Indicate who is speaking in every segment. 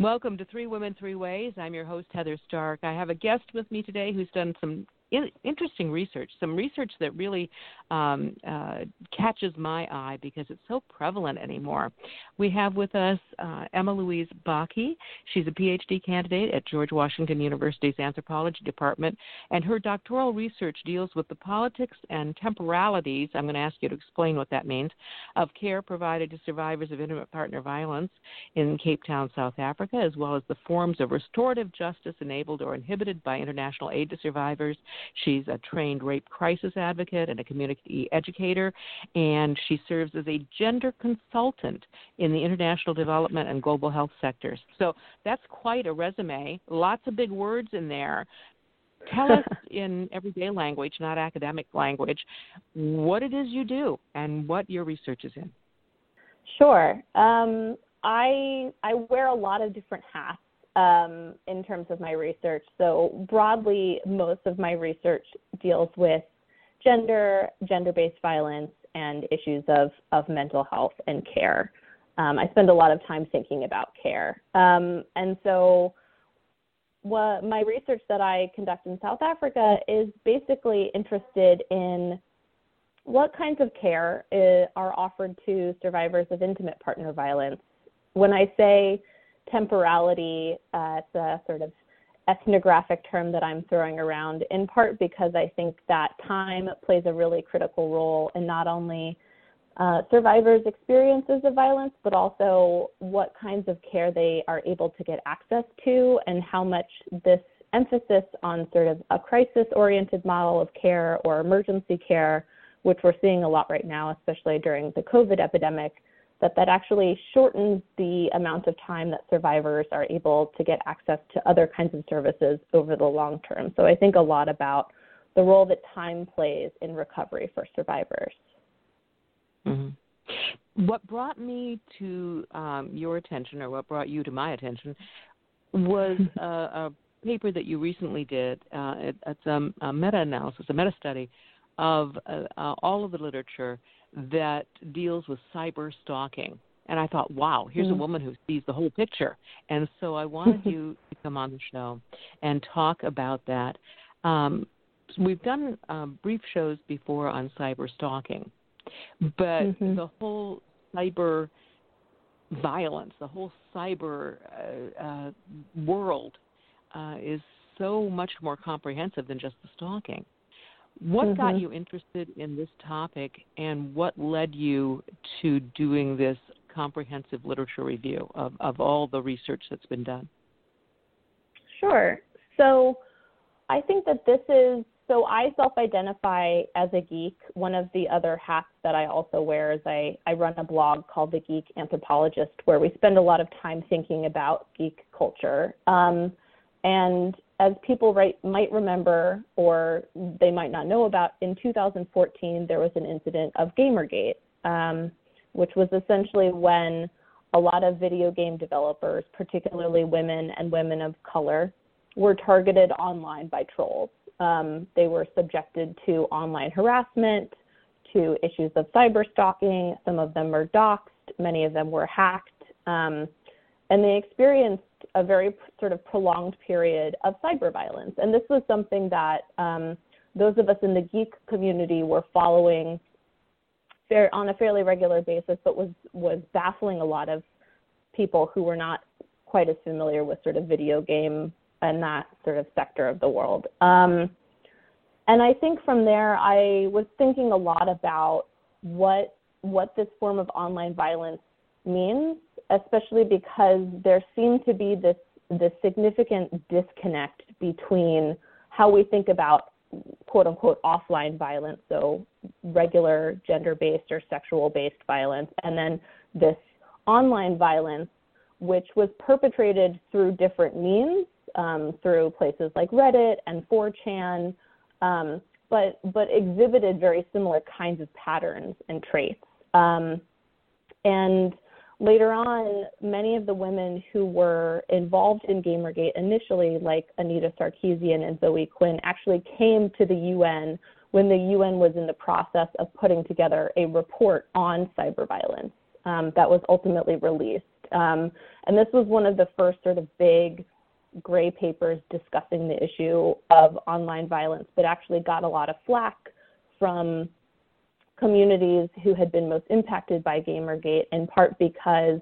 Speaker 1: Welcome to Three Women, Three Ways. I'm your host, Heather Stark. I have a guest with me today who's done some in, interesting research, some research that really um, uh, catches my eye because it's so prevalent anymore. We have with us uh, Emma Louise Backe. She's a PhD candidate at George Washington University's Anthropology Department, and her doctoral research deals with the politics and temporalities. I'm going to ask you to explain what that means of care provided to survivors of intimate partner violence in Cape Town, South Africa, as well as the forms of restorative justice enabled or inhibited by international aid to survivors She's a trained rape crisis advocate and a community educator, and she serves as a gender consultant in the international development and global health sectors. So that's quite a resume. Lots of big words in there. Tell us in everyday language, not academic language, what it is you do and what your research is in.
Speaker 2: Sure. Um, I I wear a lot of different hats um, in terms of my research. So, broadly, most of my research deals with gender, gender based violence, and issues of, of mental health and care. Um, I spend a lot of time thinking about care. Um, and so, what my research that I conduct in South Africa is basically interested in what kinds of care is, uh, are offered to survivors of intimate partner violence. When I say temporality. Uh, it's a sort of ethnographic term that I'm throwing around, in part because I think that time plays a really critical role in not only uh, survivors' experiences of violence, but also what kinds of care they are able to get access to, and how much this emphasis on sort of a crisis oriented model of care or emergency care, which we're seeing a lot right now, especially during the COVID epidemic, that that actually shortens the amount of time that survivors are able to get access to other kinds of services over the long term. So I think a lot about the role that time plays in recovery for survivors.
Speaker 1: Mm-hmm. What brought me to um, your attention, or what brought you to my attention, was a, a paper that you recently did. Uh, it, it's a, a meta-analysis, a meta-study of uh, uh, all of the literature that deals with cyber stalking. And I thought, wow, here's mm-hmm. a woman who sees the whole picture. And so I wanted you to come on the show and talk about that. Um, we've done um, brief shows before on cyber stalking, but mm-hmm. the whole cyber violence, the whole cyber uh, uh, world uh, is so much more comprehensive than just the stalking. What mm-hmm. got you interested in this topic, and what led you to doing this comprehensive literature review of, of all the research that's been done?
Speaker 2: Sure. So I think that this is so I self identify as a geek. One of the other hats that I also wear is I, I run a blog called The Geek Anthropologist, where we spend a lot of time thinking about geek culture. Um, and as people might remember, or they might not know about, in 2014 there was an incident of Gamergate, um, which was essentially when a lot of video game developers, particularly women and women of color, were targeted online by trolls. Um, they were subjected to online harassment, to issues of cyber stalking. Some of them were doxxed, many of them were hacked, um, and they experienced a very sort of prolonged period of cyber violence. And this was something that um, those of us in the geek community were following fair, on a fairly regular basis, but was, was baffling a lot of people who were not quite as familiar with sort of video game and that sort of sector of the world. Um, and I think from there, I was thinking a lot about what what this form of online violence means especially because there seemed to be this this significant disconnect between how we think about quote unquote offline violence, so regular gender based or sexual based violence, and then this online violence which was perpetrated through different means, um, through places like Reddit and 4chan, um, but but exhibited very similar kinds of patterns and traits. Um, and later on, many of the women who were involved in Gamergate initially, like Anita Sarkeesian and Zoe Quinn, actually came to the UN when the UN was in the process of putting together a report on cyber violence um, that was ultimately released. Um, and this was one of the first sort of big gray papers discussing the issue of online violence, but actually got a lot of flack from communities who had been most impacted by Gamergate, in part because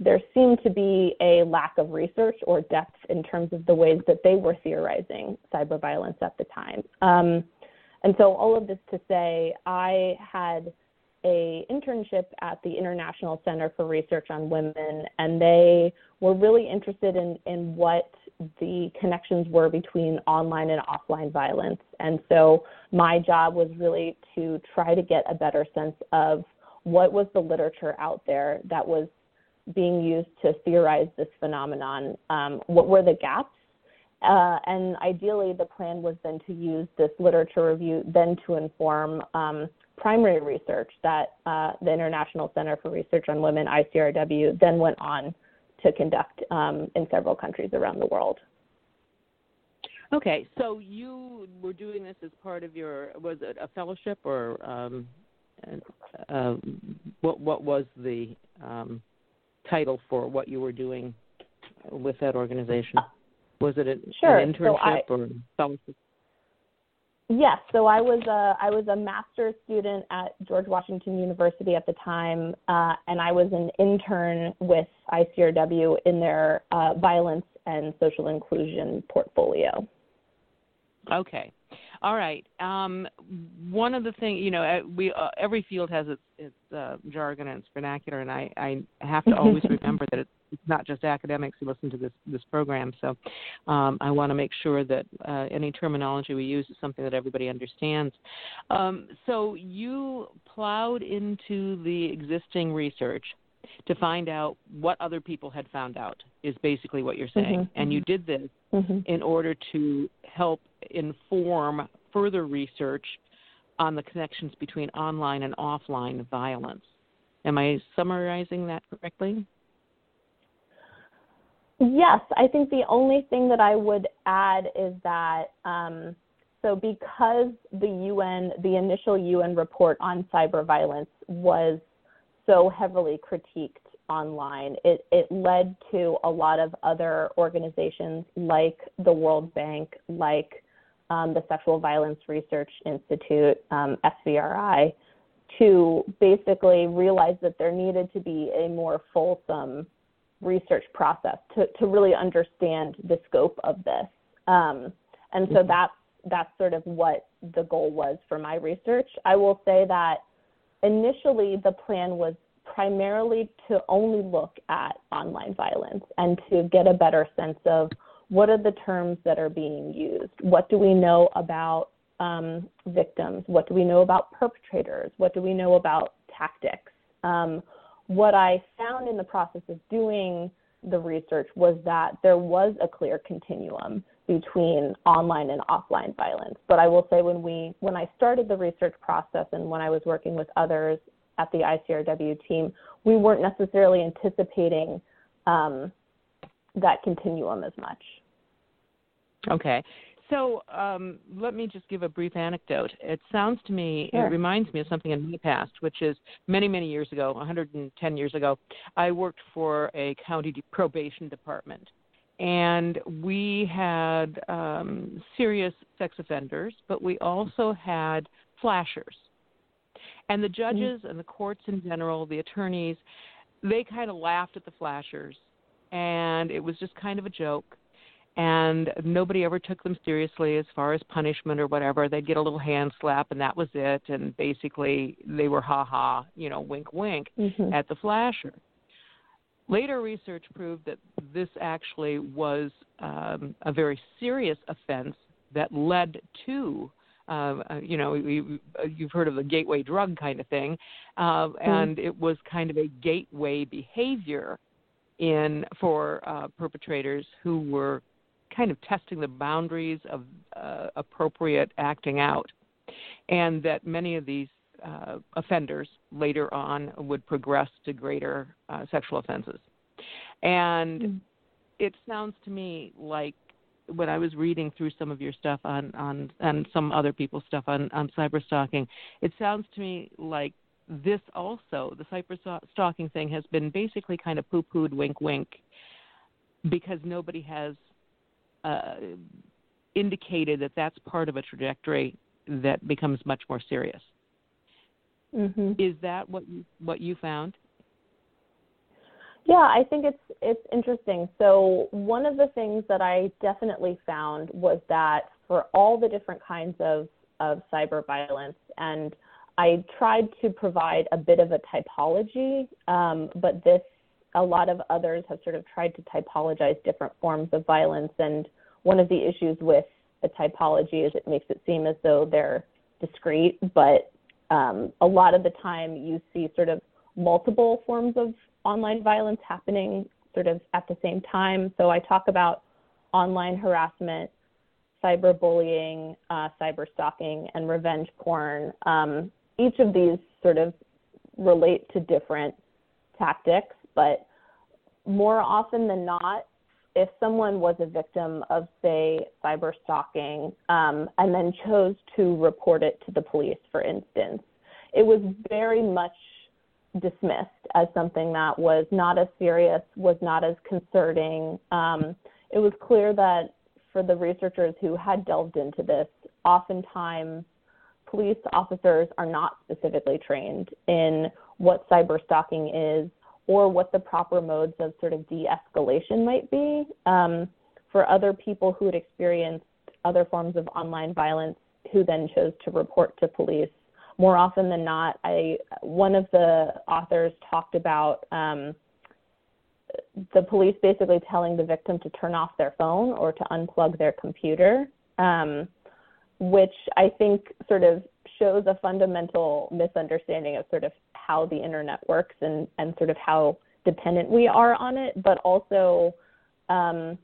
Speaker 2: there seemed to be a lack of research or depth in terms of the ways that they were theorizing cyber violence at the time. Um, and so, all of this to say, I had a internship at the International Center for Research on Women, and they were really interested in, in what the connections were between online and offline violence. And so my job was really to try to get a better sense of what was the literature out there that was being used to theorize this phenomenon, um, what were the gaps, uh, and ideally the plan was then to use this literature review then to inform um, primary research that uh, the International Center for Research on Women, ICRW, then went on to conduct um, in several countries around the world.
Speaker 1: Okay, so you were doing this as part of your was it a fellowship or um, uh, what what was the um, title for what you were doing with that organization? Was it a,
Speaker 2: sure.
Speaker 1: an internship
Speaker 2: so I,
Speaker 1: or fellowship?
Speaker 2: Yes, so I was a I was a master's student at George Washington University at the time, uh, and I was an intern with ICRW in their uh, violence and social inclusion portfolio.
Speaker 1: Okay, all right. Um, one of the things you know, we uh, every field has its, its uh, jargon and its vernacular, and I I have to always remember that it's it's not just academics who listen to this this program. So um, I want to make sure that uh, any terminology we use is something that everybody understands. Um, so you plowed into the existing research to find out what other people had found out is basically what you're saying.
Speaker 2: Mm-hmm.
Speaker 1: and you did this
Speaker 2: mm-hmm.
Speaker 1: in order to help inform further research on the connections between online and offline violence. Am i summarizing that correctly?
Speaker 2: Yes, I think the only thing that I would add is that um, so because the UN, the initial UN report on cyber violence was so heavily critiqued online, it, it led to a lot of other organizations like the World Bank, like um, the Sexual Violence Research Institute, um, SVRI, to basically realize that there needed to be a more fulsome research process to, to really understand the scope of this. Um, and so mm-hmm. that's that's sort of what the goal was for my research. I will say that initially the plan was primarily to only look at online violence and to get a better sense of what are the terms that are being used, what do we know about um, victims, what do we know about perpetrators, what do we know about tactics. Um, what I found in the process of doing the research was that there was a clear continuum between online and offline violence. But I will say when we when I started the research process and when I was working with others at the ICRW team, we weren't necessarily anticipating um, that continuum as much.
Speaker 1: Okay. So um, let me just give a brief anecdote. It sounds to me, sure. it reminds me of something in my past, which is many, many years ago, 110 years ago, I worked for a county probation department. And we had um, serious sex offenders, but we also had flashers. And the mm-hmm. judges mm-hmm. and the courts in general, the attorneys, they kind of laughed at the flashers. And it was just kind of a joke and nobody ever took them seriously as far as punishment or whatever. They'd get a little hand slap, and that was it. And basically, they were ha ha, you know, wink wink
Speaker 2: mm-hmm.
Speaker 1: at the flasher. Later research proved that this actually was um, a very serious offense that led to, uh, uh you know, you, you've heard of the gateway drug kind of thing, uh, mm-hmm. and it was kind of a gateway behavior in for uh, perpetrators who were kind of testing the boundaries of uh, appropriate acting out, and that many of these uh, offenders later on would progress to greater uh, sexual offenses. And mm. it sounds to me like when I was reading through some of your stuff on on and some other people's stuff on on cyber stalking, it sounds to me like this also the cyber stalking thing has been basically kind of poo pooed, wink wink, because nobody has uh, indicated that that's part of a trajectory that becomes much more serious.
Speaker 2: Mm-hmm.
Speaker 1: Is that what you what you found?
Speaker 2: Yeah, I think it's it's interesting. So one of the things that I definitely found was that for all the different kinds of of cyber violence, and I tried to provide a bit of a typology, um, but this a lot of others have sort of tried to typologize different forms of violence, and one of the issues with a typology is it makes it seem as though they're discrete, but um, a lot of the time you see sort of multiple forms of online violence happening sort of at the same time. So I talk about online harassment, cyberbullying, uh, cyber stalking, and revenge porn. Um, each of these sort of relate to different tactics, but more often than not, if someone was a victim of, say, cyber stalking um, and then chose to report it to the police, for instance, it was very much dismissed as something that was not as serious, was not as concerning. Um, it was clear that for the researchers who had delved into this, oftentimes police officers are not specifically trained in what cyber stalking is or what the proper modes of sort of de escalation might be. Um, for other people who had experienced other forms of online violence who then chose to report to police, more often than not, I one of the authors talked about um, the police basically telling the victim to turn off their phone or to unplug their computer, um, which I think sort of shows a fundamental misunderstanding of sort of how the internet works and, and sort of how dependent we are on it, but also um,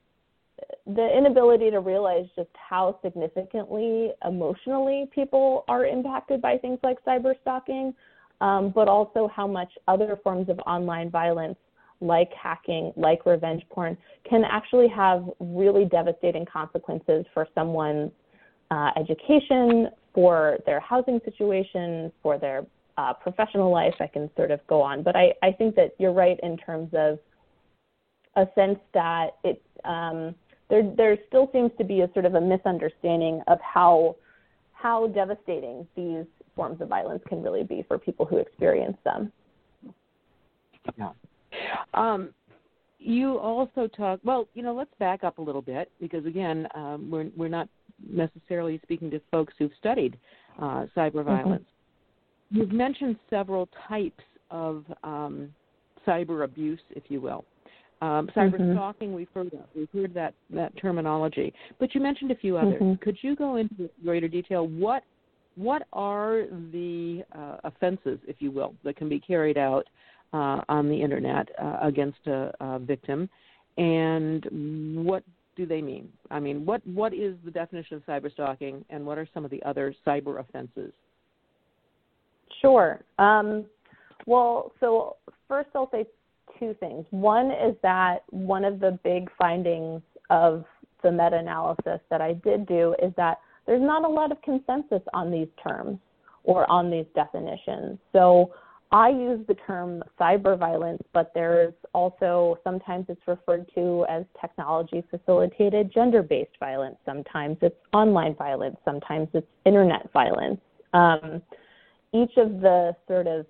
Speaker 2: the inability to realize just how significantly emotionally people are impacted by things like cyber stalking, um, but also how much other forms of online violence, like hacking, like revenge porn, can actually have really devastating consequences for someone's uh, education, for their housing situation, for their uh, professional life. I can sort of go on, but I, I think that you're right in terms of a sense that it um, there there still seems to be a sort of a misunderstanding of how how devastating these forms of violence can really be for people who experience them.
Speaker 1: Yeah. Um, you also talk well. You know, let's back up a little bit because again, um, we're we're not necessarily speaking to folks who've studied uh, cyber mm-hmm. violence. Mm-hmm. You've mentioned several types of um, cyber abuse, if you will. Um, cyber mm-hmm. stalking, we've heard of. We've heard that, that terminology. But you mentioned a few others. Mm-hmm. Could you go into greater detail? What what are the uh, offenses, if you will, that can be carried out uh, on the internet uh, against a, a, victim, and what do they mean? I mean, what what is the definition of cyber stalking, and what are some of the other cyber offenses?
Speaker 2: Sure. Um, well, so first I'll say two things. One is that one of the big findings of the meta analysis that I did do is that there's not a lot of consensus on these terms or on these definitions. So I use the term cyber violence, but there's also sometimes it's referred to as technology facilitated gender based violence. Sometimes it's online violence. Sometimes it's internet violence. Um, each of the sort of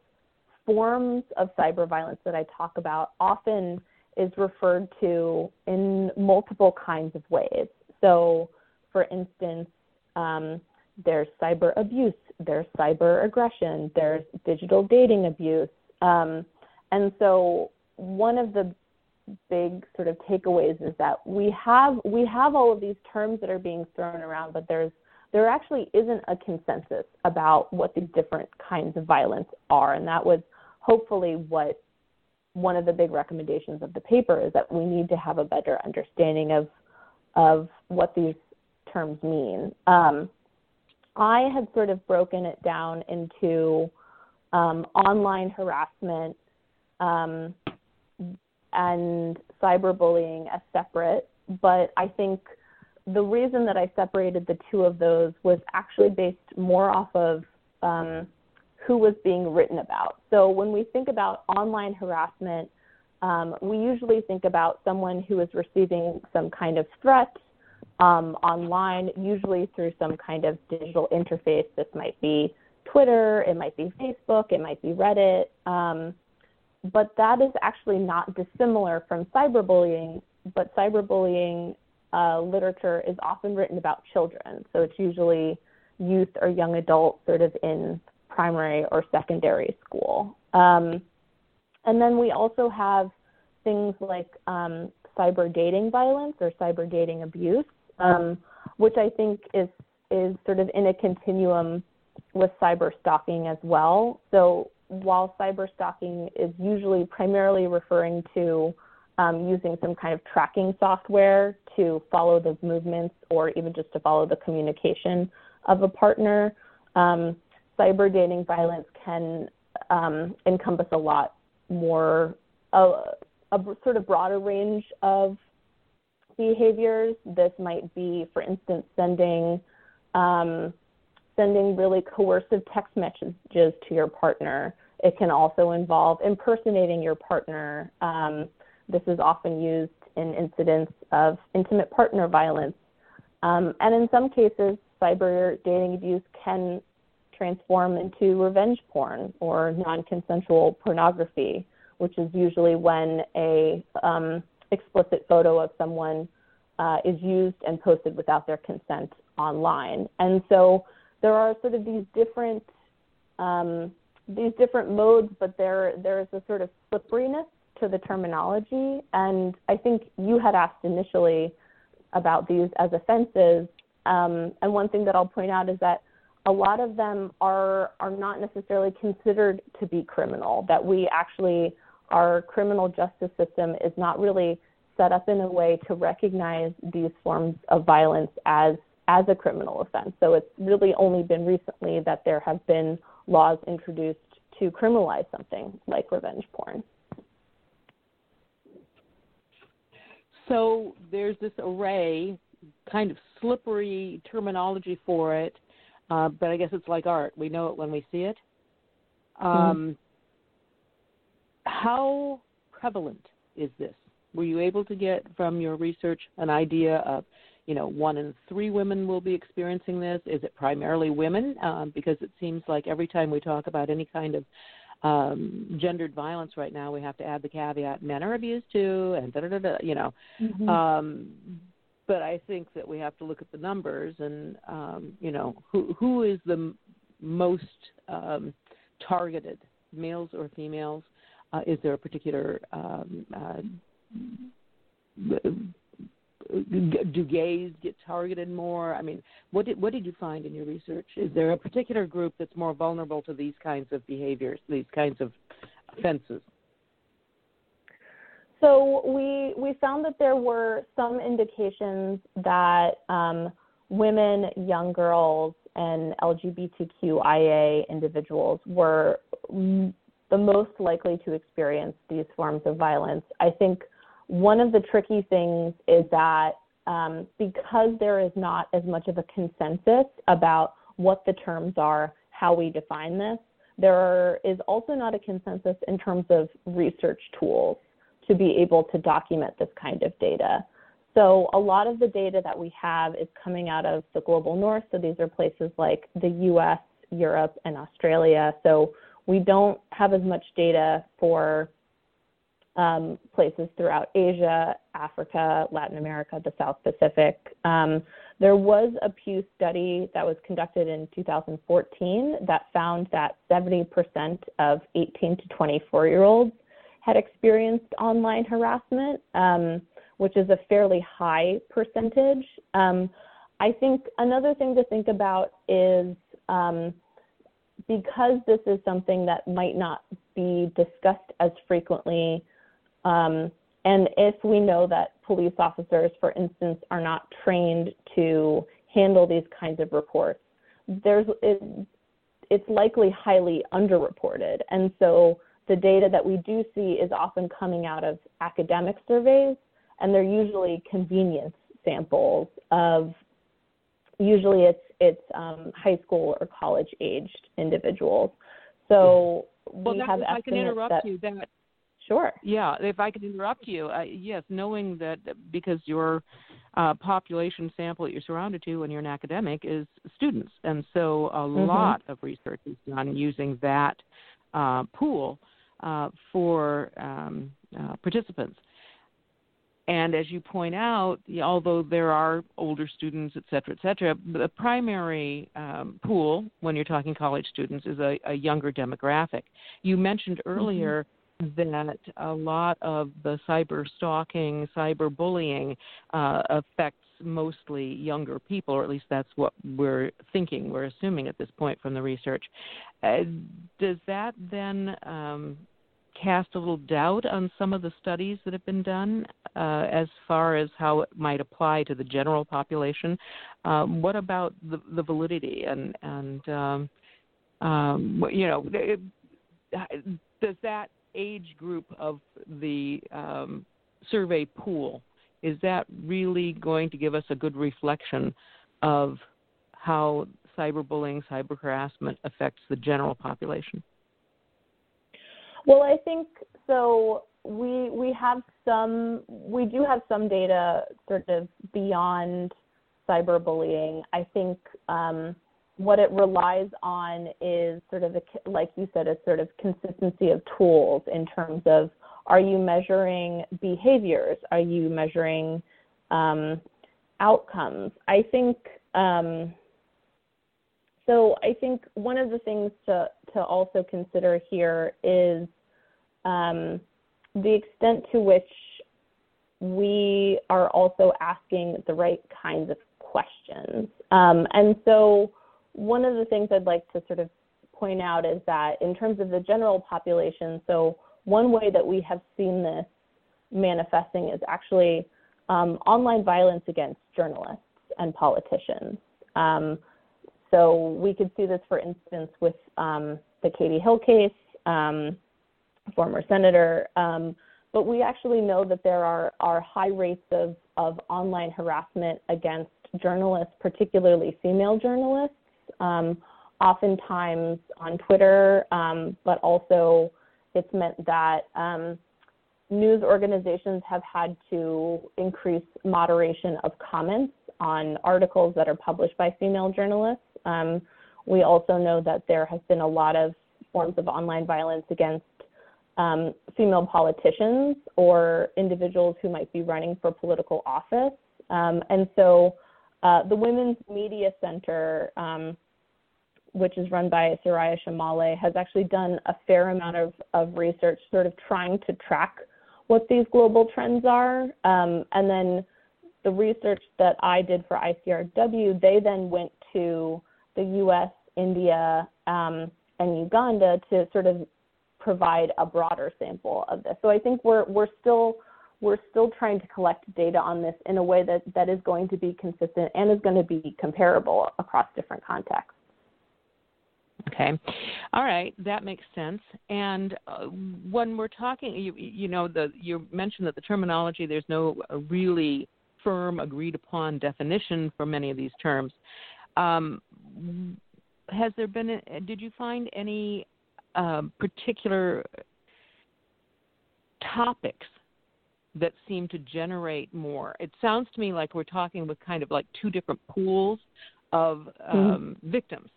Speaker 2: forms of cyber violence that I talk about often is referred to in multiple kinds of ways. So, for instance, um, there's cyber abuse, there's cyber aggression, there's digital dating abuse. Um, and so, one of the big sort of takeaways is that we have we have all of these terms that are being thrown around, but there's there actually isn't a consensus about what these different kinds of violence are, and that was hopefully what one of the big recommendations of the paper is that we need to have a better understanding of of what these terms mean. Um, I had sort of broken it down into um, online harassment um, and cyberbullying as separate, but I think the reason that I separated the two of those was actually based more off of um, who was being written about. So when we think about online harassment, um, we usually think about someone who is receiving some kind of threat um, online, usually through some kind of digital interface. This might be Twitter, it might be Facebook, it might be Reddit. Um, but that is actually not dissimilar from cyberbullying. But cyberbullying uh, literature is often written about children, so it's usually youth or young adults, sort of in primary or secondary school. Um, and then we also have things like um, cyber dating violence or cyber dating abuse, um, which I think is is sort of in a continuum with cyber stalking as well. So while cyber stalking is usually primarily referring to um, using some kind of tracking software to follow the movements or even just to follow the communication of a partner, um, cyber dating violence can um, encompass a lot more, a, a sort of broader range of behaviors. This might be, for instance, sending um, sending really coercive text messages to your partner. It can also involve impersonating your partner. Um, this is often used in incidents of intimate partner violence. Um, and in some cases, cyber dating abuse can transform into revenge porn or non consensual pornography, which is usually when a um, explicit photo of someone uh, is used and posted without their consent online. And so there are sort of these different um, these different modes, but there there is a sort of slipperiness to the terminology. And I think you had asked initially about these as offenses. Um, and one thing that I'll point out is that a lot of them are are not necessarily considered to be criminal. That we actually our criminal justice system is not really set up in a way to recognize these forms of violence as as a criminal offense. So it's really only been recently that there have been laws introduced to criminalize something like revenge porn.
Speaker 1: So there's this array, kind of slippery terminology for it, uh, but I guess it's like art. We know it when we see it. Mm-hmm. Um, mm-hmm. How prevalent is this? Were you able to get from your research an idea of you know, one in three women will be experiencing this. Is it primarily women? Um, because it seems like every time we talk about any kind of um, gendered violence right now, we have to add the caveat men are abused too, and da da da da. You know, mm-hmm. um, but I think that we have to look at the numbers and um, you know who who is the m- most um, targeted, males or females? Uh, is there a particular um, uh, do gays get targeted more? I mean, what did what did you find in your research? Is there a particular group that's more vulnerable to these kinds of behaviors, these kinds of offenses?
Speaker 2: So we we found that there were some indications that um, women, young girls, and LGBTQIA individuals were the most likely to experience these forms of violence. I think one of the tricky things is that um, because there is not as much of a consensus about what the terms are, how we define this, there is also not a consensus in terms of research tools to be able to document this kind of data. So a lot of the data that we have is coming out of the global north. So these are places like the US, Europe, and Australia. So we don't have as much data for um, places throughout Asia, Africa, Latin America, the South Pacific. Um, there was a Pew study that was conducted in 2014 that found that 70% of 18 to 24 year olds had experienced online harassment, um, which is a fairly high percentage. Um, I think another thing to think about is um, because this is something that might not be discussed as frequently. Um, and if we know that police officers, for instance, are not trained to handle these kinds of reports, there's it, it's likely highly underreported. And so the data that we do see is often coming out of academic surveys, and they're usually convenience samples of usually it's it's um, high school or college aged individuals. So
Speaker 1: well,
Speaker 2: we
Speaker 1: that,
Speaker 2: have
Speaker 1: if I can interrupt
Speaker 2: that,
Speaker 1: you, that
Speaker 2: Sure.
Speaker 1: Yeah, if I can interrupt you, uh, yes, knowing that because your uh, population sample that you're surrounded to when you're an academic is students, and so a
Speaker 2: mm-hmm.
Speaker 1: lot of research is done using that uh, pool uh, for um, uh, participants. And as you point out, although there are older students, et cetera, et cetera, the primary um, pool when you're talking college students is a, a younger demographic. You mentioned
Speaker 2: Mm-hmm.
Speaker 1: earlier mm-hmm. that a lot of the cyber stalking, cyber bullying uh, affects mostly younger people, or at least that's what we're thinking, we're assuming at this point from the research. Uh, does that then um, cast a little doubt on some of the studies that have been done uh, as far as how it might apply to the general population. Um, what about the, the, validity and and um, um, you know it, does that age group of the um, survey pool is that really going to give us a good reflection of how cyberbullying, cyber harassment affects the general population?
Speaker 2: Well, I think so. We we have some we do have some data sort of beyond cyberbullying. I think um, what it relies on is sort of a, like you said, a sort of consistency of tools in terms of are you measuring behaviors? Are you measuring um, outcomes? I think um, so. I think one of the things to to also consider here is um, the extent to which we are also asking the right kinds of questions. Um, and so, one of the things I'd like to sort of point out is that in terms of the general population, so one way that we have seen this manifesting is actually um, online violence against journalists and politicians. Um, so we could see this, for instance, with um, the Katie Hill case. Former senator. Um, but we actually know that there are, are high rates of, of online harassment against journalists, particularly female journalists, um, oftentimes on Twitter, um, but also it's meant that um, news organizations have had to increase moderation of comments on articles that are published by female journalists. Um, we also know that there has been a lot of forms of online violence against um, female politicians or individuals who might be running for political office. Um, and so uh, the Women's Media Center, um, which is run by Soraya Chemaly, has actually done a fair amount of, of research sort of trying to track what these global trends are. Um, and then the research that I did for ICRW, they then went to the US, India, um, and Uganda to sort of provide a broader sample of this. So I think we're we're still we're still trying to collect data on this in a way that, that is going to be consistent and is going to be comparable across different contexts.
Speaker 1: Okay, all right, that makes sense. And uh, when we're talking, you, you know, the you mentioned that the terminology there's no really firm, agreed upon definition for many of these terms. Um, has there been? A, did you find any um, particular topics that seem to generate more. It sounds to me like we're talking with kind of like two different pools of mm-hmm. um, mm-hmm. victims.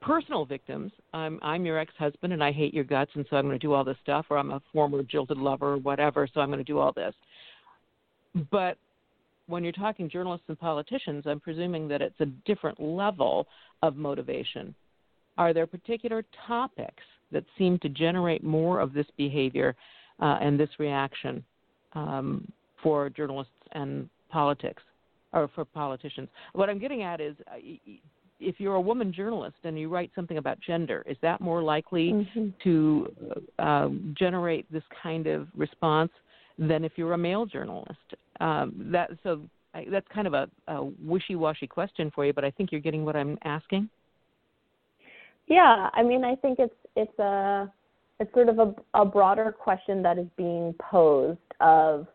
Speaker 1: Personal victims, I'm, I'm your ex husband and I hate your guts, and so I'm going to do all this stuff, or I'm a former jilted lover or whatever, so I'm going to do all this. But when you're talking journalists and politicians, I'm presuming that it's a different level of motivation are there particular topics that seem to generate more of this behavior uh, and this reaction um, for journalists and politics, or for politicians? What I'm getting at is, uh, if you're a woman journalist and you write something about gender, is that more likely
Speaker 2: Mm-hmm.
Speaker 1: to uh, generate this kind of response than if you're a male journalist? Um, that so I, that's kind of a, a wishy-washy question for you, but I think you're getting what I'm asking.
Speaker 2: Yeah, I mean, I think it's it's a it's sort of a, a broader question that is being posed of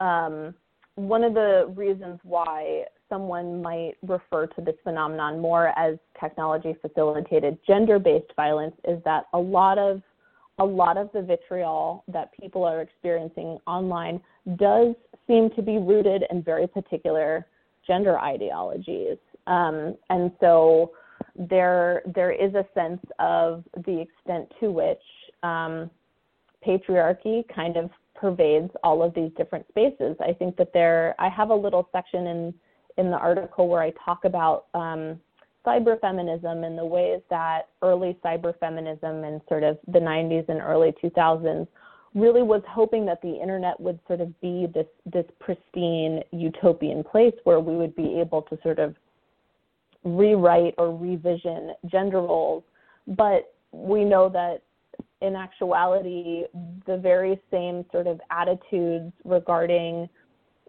Speaker 2: um, one of the reasons why someone might refer to this phenomenon more as technology facilitated gender based violence is that a lot of a lot of the vitriol that people are experiencing online does seem to be rooted in very particular gender ideologies. Um, and so there there is a sense of the extent to which um, patriarchy kind of pervades all of these different spaces. I think that there I have a little section in in the article where I talk about um, cyberfeminism and the ways that early cyberfeminism in sort of the 90s and early 2000s really was hoping that the internet would sort of be this this pristine utopian place where we would be able to sort of rewrite or revision gender roles but we know that in actuality the very same sort of attitudes regarding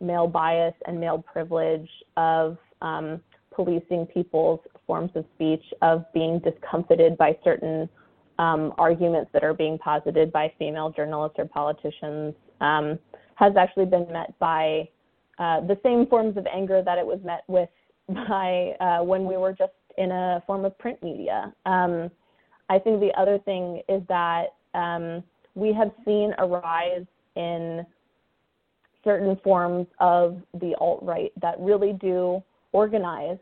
Speaker 2: male bias and male privilege of um, policing people's forms of speech of being discomfited by certain um, arguments that are being posited by female journalists or politicians um, has actually been met by uh, the same forms of anger that it was met with by uh, when we were just in a form of print media. Um, I think the other thing is that um, we have seen a rise in certain forms of the alt right that really do organize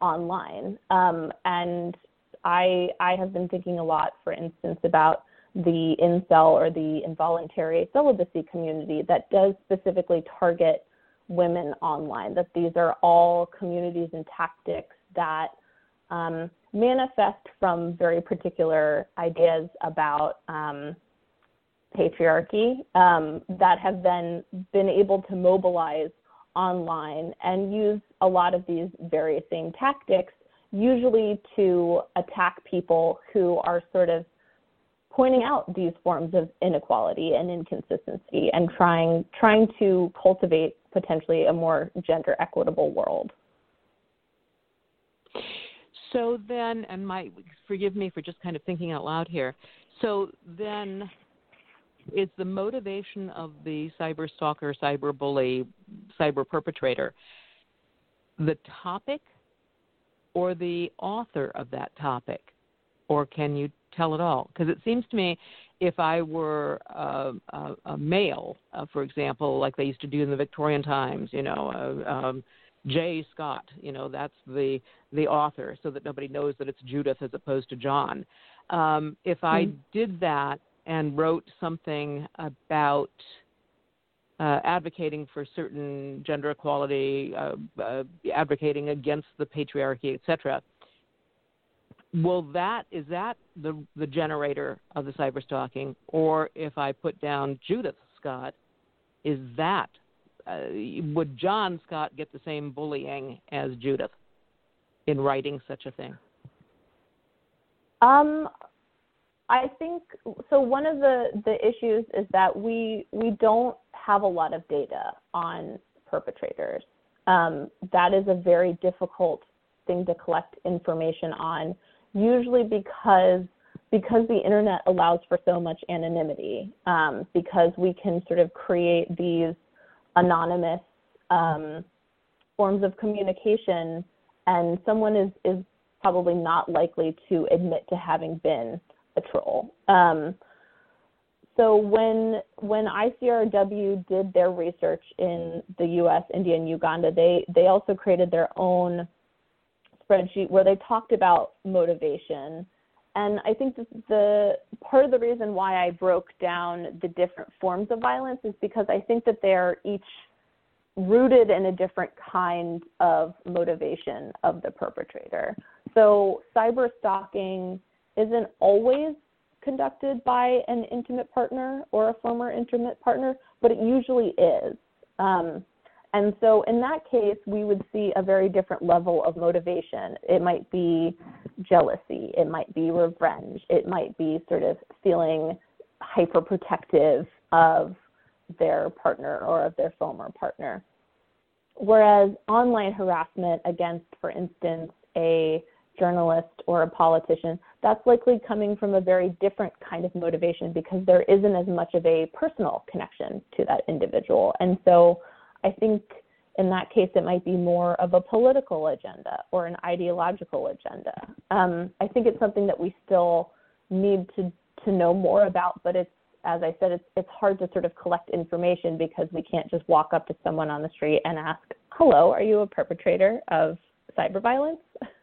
Speaker 2: online. Um, and I I have been thinking a lot, for instance, about the incel or the involuntary celibacy community that does specifically target women online. That these are all communities and tactics that um, manifest from very particular ideas about um, patriarchy um, that have then been able to mobilize online and use a lot of these very same tactics, usually to attack people who are sort of pointing out these forms of inequality and inconsistency and trying trying to cultivate potentially a more gender equitable world.
Speaker 1: So then, and my forgive me for just kind of thinking out loud here. So then, is the motivation of the cyber stalker, cyber bully, cyber perpetrator the topic or the author of that topic? Or can you tell it all? Because it seems to me if I were a, a, a male, uh, for example, like they used to do in the Victorian times, you know, uh, um, J. Scott, you know, that's the the author, so that nobody knows that it's Judith as opposed to John. Um, if I
Speaker 2: Mm.
Speaker 1: did that and wrote something about uh, advocating for certain gender equality, uh, uh, advocating against the patriarchy, etc. Will that is that the the generator of the cyber stalking, or if I put down Judith Scott, is that uh, would John Scott get the same bullying as Judith in writing such a thing?
Speaker 2: Um, I think so. One of the the issues is that we we don't have a lot of data on perpetrators. Um, that is a very difficult thing to collect information on, usually because because the internet allows for so much anonymity. Um, because we can sort of create these anonymous um, forms of communication, and someone is is probably not likely to admit to having been a troll. Um, so when when ICRW did their research in the U.S., India, and Uganda, they they also created their own spreadsheet where they talked about motivation. And I think the part of the reason why I broke down the different forms of violence is because I think that they're each rooted in a different kind of motivation of the perpetrator. So cyber stalking isn't always conducted by an intimate partner or a former intimate partner, but it usually is. Um, and so in that case, we would see a very different level of motivation. It might be jealousy, it might be revenge, it might be sort of feeling hyperprotective of their partner or of their former partner. Whereas online harassment against, for instance, a journalist or a politician, that's likely coming from a very different kind of motivation because there isn't as much of a personal connection to that individual. And so I think in that case, it might be more of a political agenda or an ideological agenda. Um, I think it's something that we still need to, to know more about, but it's, as I said, it's, it's hard to sort of collect information because we can't just walk up to someone on the street and ask, hello, are you a perpetrator of cyber violence?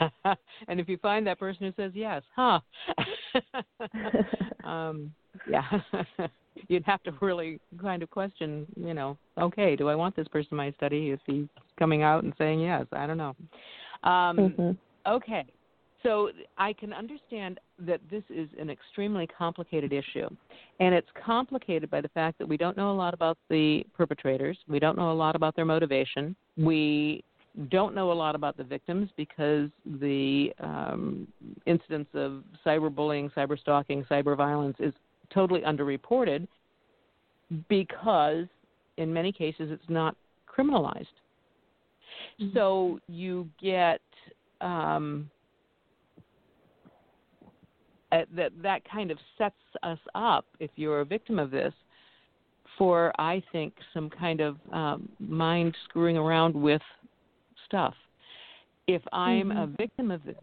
Speaker 1: and if you find that person who says yes, huh? um, yeah. you'd have to really kind of question, you know, okay, do I want this person in my study if he's coming out and saying yes? I don't know. Um, mm-hmm. Okay, so I can understand that this is an extremely complicated issue. And it's complicated by the fact that we don't know a lot about the perpetrators, we don't know a lot about their motivation. We don't know a lot about the victims because the um, incidence of cyberbullying, cyber stalking, cyber violence is totally underreported because in many cases it's not criminalized. Mm-hmm. So you get um, that that kind of sets us up if you're a victim of this for I think some kind of um, mind screwing around with stuff. If I'm mm-hmm. a victim of this,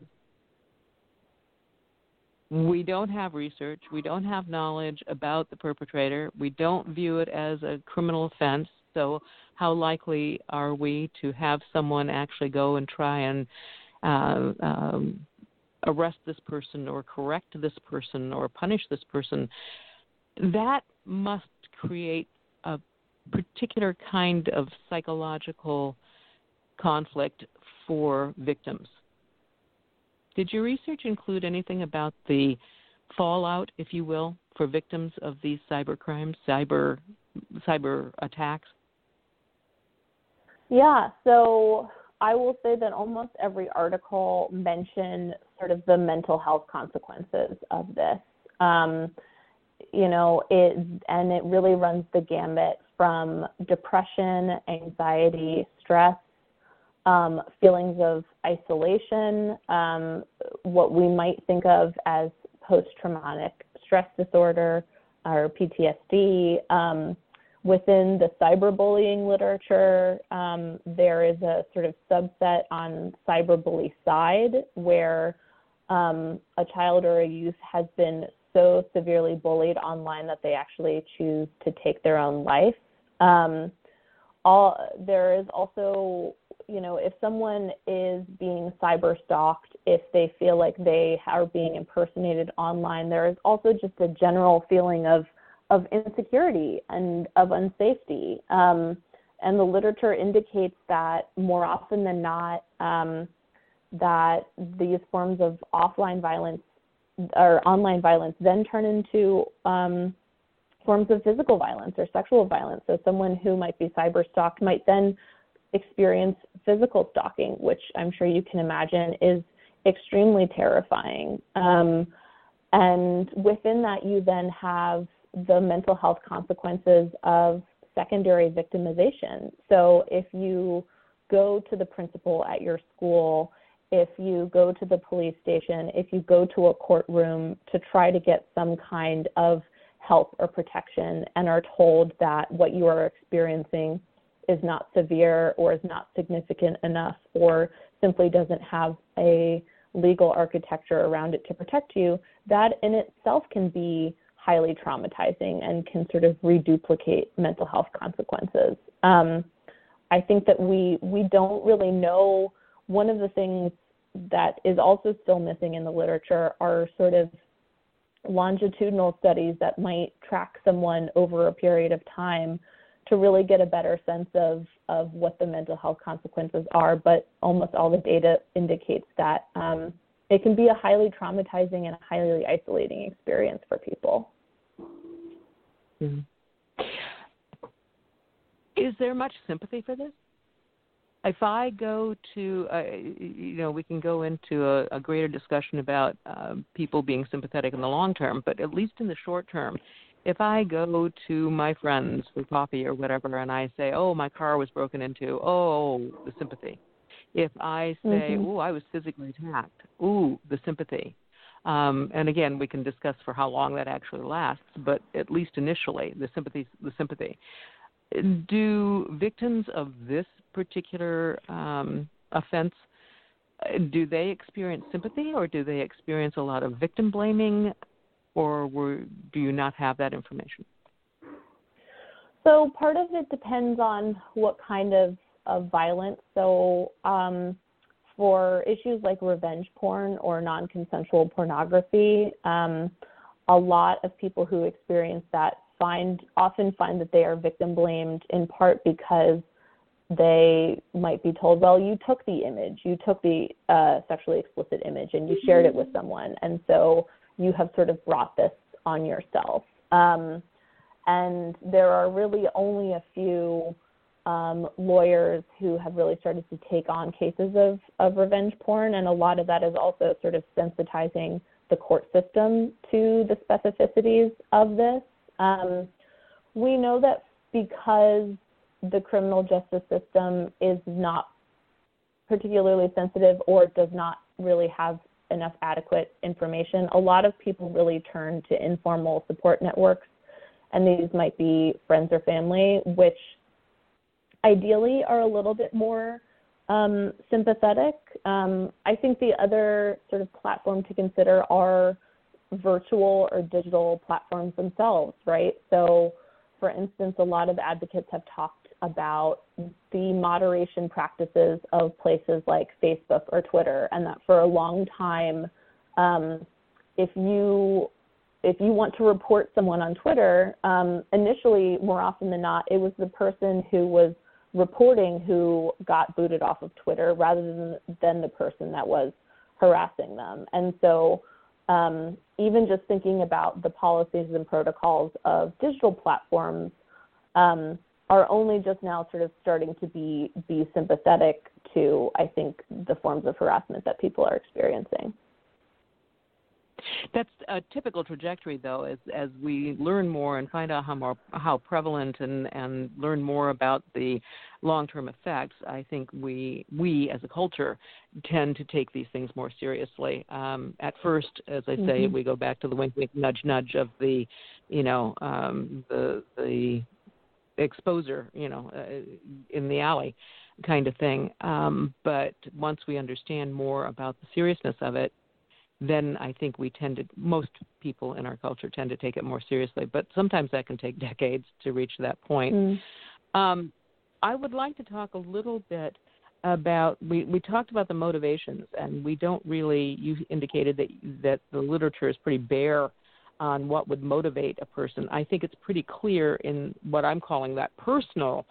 Speaker 1: we don't have research, we don't have knowledge about the perpetrator, we don't view it as a criminal offense. So, how likely are we to have someone actually go and try and uh, um, arrest this person or correct this person or punish this person? That must create a particular kind of psychological conflict for victims. Did your research include anything about the fallout, if you will, for victims of these cyber crimes, cyber cyber attacks?
Speaker 2: Yeah, so I will say that almost every article mentioned sort of the mental health consequences of this. Um, you know, it and it really runs the gambit from depression, anxiety, stress, um, feelings of isolation, um, what we might think of as post traumatic stress disorder or PTSD. Um, within the cyberbullying literature, um, there is a sort of subset on cyberbully side where um, a child or a youth has been so severely bullied online that they actually choose to take their own life. Um, all, there is also you know, if someone is being cyber stalked, if they feel like they are being impersonated online, there is also just a general feeling of of insecurity and of unsafety. Um, and the literature indicates that more often than not, um, that these forms of offline violence or online violence then turn into um, forms of physical violence or sexual violence. So someone who might be cyber stalked might then experience physical stalking, which I'm sure you can imagine is extremely terrifying. Um, and within that, you then have the mental health consequences of secondary victimization. So if you go to the principal at your school, if you go to the police station, if you go to a courtroom to try to get some kind of help or protection and are told that what you are experiencing is not severe or is not significant enough or simply doesn't have a legal architecture around it to protect you, that in itself can be highly traumatizing and can sort of reduplicate mental health consequences. Um, I think that we we don't really know. One of the things that is also still missing in the literature are sort of longitudinal studies that might track someone over a period of time to really get a better sense of, of what the mental health consequences are. But almost all the data indicates that um, it can be a highly traumatizing and highly isolating experience for people.
Speaker 1: Mm-hmm. Is is there much sympathy for this? If I go to, uh, you know, we can go into a, a greater discussion about uh, people being sympathetic in the long term, but at least in the short term, if I go to my friends for coffee or whatever and I say, "Oh, my car was broken into," oh, the sympathy. If I say,
Speaker 2: Mhm.
Speaker 1: "Oh, I was physically attacked," ooh, the sympathy. Um, and again, we can discuss for how long that actually lasts, but at least initially, the sympathy, the sympathy. Do victims of this particular um, offense uh, do they experience sympathy, or do they experience a lot of victim blaming, or were, do you not have that information?
Speaker 2: So part of it depends on what kind of, of violence. So um, for issues like revenge porn or non-consensual pornography, um, a lot of people who experience that find often find that they are victim blamed in part because they might be told, well, you took the image, you took the uh, sexually explicit image, and you shared it with someone, and so you have sort of brought this on yourself. Um, and there are really only a few um, lawyers who have really started to take on cases of, of revenge porn, and a lot of that is also sort of sensitizing the court system to the specificities of this. Um, we know that because the criminal justice system is not particularly sensitive or does not really have enough adequate information, a lot of people really turn to informal support networks, and these might be friends or family, which ideally are a little bit more um, sympathetic. Um, I think the other sort of platform to consider are virtual or digital platforms themselves, right? So, for instance, a lot of advocates have talked about the moderation practices of places like Facebook or Twitter, and that for a long time, um, if you if you want to report someone on Twitter, um, initially, more often than not, it was the person who was reporting who got booted off of Twitter rather than than the person that was harassing them. And so, um, even just thinking about the policies and protocols of digital platforms um, are only just now sort of starting to be be sympathetic to, I think, the forms of harassment that people are experiencing.
Speaker 1: That's a typical trajectory, though, as as we learn more and find out how more how prevalent and and learn more about the long-term effects. I think we we as a culture tend to take these things more seriously. Um, at first, as I say,
Speaker 2: Mhm.
Speaker 1: we go back to the wink, wink, nudge, nudge of the, you know, um, the the exposer, you know, uh, in the alley kind of thing. Um, but once we understand more about the seriousness of it, then I think we tend to, most people in our culture tend to take it more seriously. But sometimes that can take decades to reach that point.
Speaker 2: Mm.
Speaker 1: Um, I would like to talk a little bit about we, we talked about the motivations, and we don't really. You indicated that that the literature is pretty bare on what would motivate a person. I think it's pretty clear in what I'm calling that personal,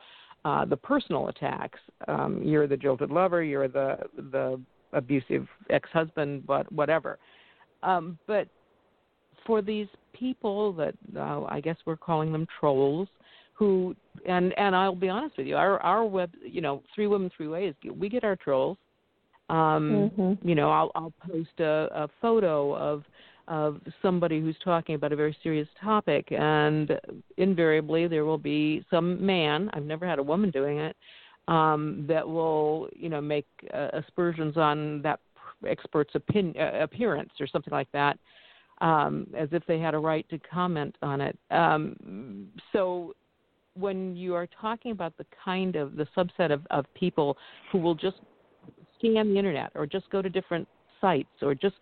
Speaker 1: uh, the personal attacks. Um, you're the jilted lover. You're the the abusive ex-husband, but whatever. Um, but for these people that uh, I guess we're calling them trolls, who and and I'll be honest with you, our our web, you know, three women three ways, we get our trolls. Um,
Speaker 2: Mhm.
Speaker 1: You know, I'll I'll post a, a photo of of somebody who's talking about a very serious topic, and invariably there will be some man. I've never had a woman doing it um, that will you know make uh, aspersions on that expert's opinion, uh, appearance or something like that, um, as if they had a right to comment on it. Um, so when you are talking about the kind of the subset of, of people who will just scan the internet or just go to different sites or just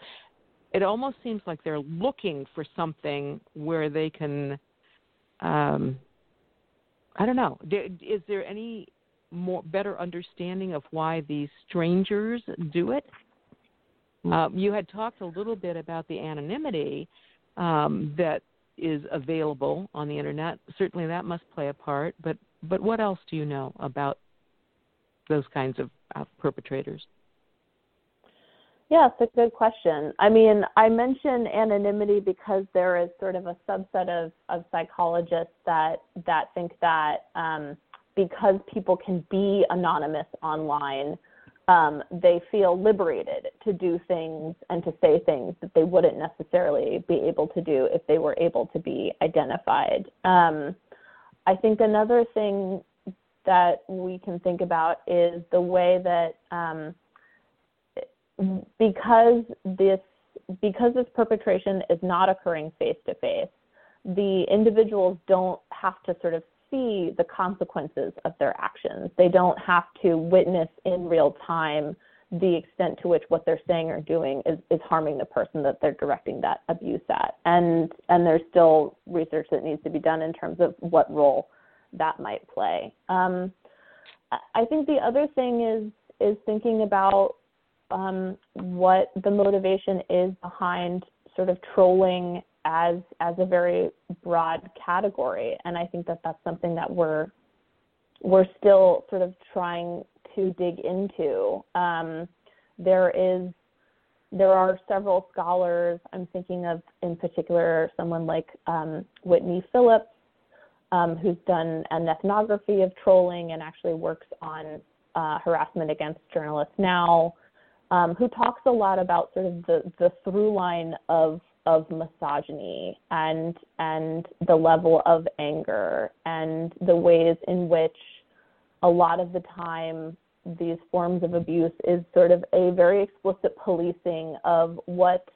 Speaker 1: it almost seems like they're looking for something where they can um, I don't know. Is there any more better understanding of why these strangers do it? Uh, you had talked a little bit about the anonymity um, that is available on the internet. Certainly, that must play a part. But but what else do you know about those kinds of uh, perpetrators?
Speaker 2: Yeah, it's a good question. I mean, I mention anonymity because there is sort of a subset of, of psychologists that that think that um, because people can be anonymous online, um, they feel liberated to do things and to say things that they wouldn't necessarily be able to do if they were able to be identified. Um, I think another thing that we can think about is the way that um, because this because this perpetration is not occurring face to face, the individuals don't have to sort of see the consequences of their actions. They don't have to witness in real time the extent to which what they're saying or doing is, is harming the person that they're directing that abuse at. And and there's still research that needs to be done in terms of what role that might play. Um, I think the other thing is is thinking about um, what the motivation is behind sort of trolling as as a very broad category, and I think that that's something that we're we're still sort of trying to dig into. Um, there is there are several scholars. I'm thinking of in particular someone like um, Whitney Phillips, um, who's done an ethnography of trolling and actually works on uh, harassment against journalists now, um, who talks a lot about sort of the, the through line of of misogyny and and the level of anger and the ways in which a lot of the time these forms of abuse is sort of a very explicit policing of what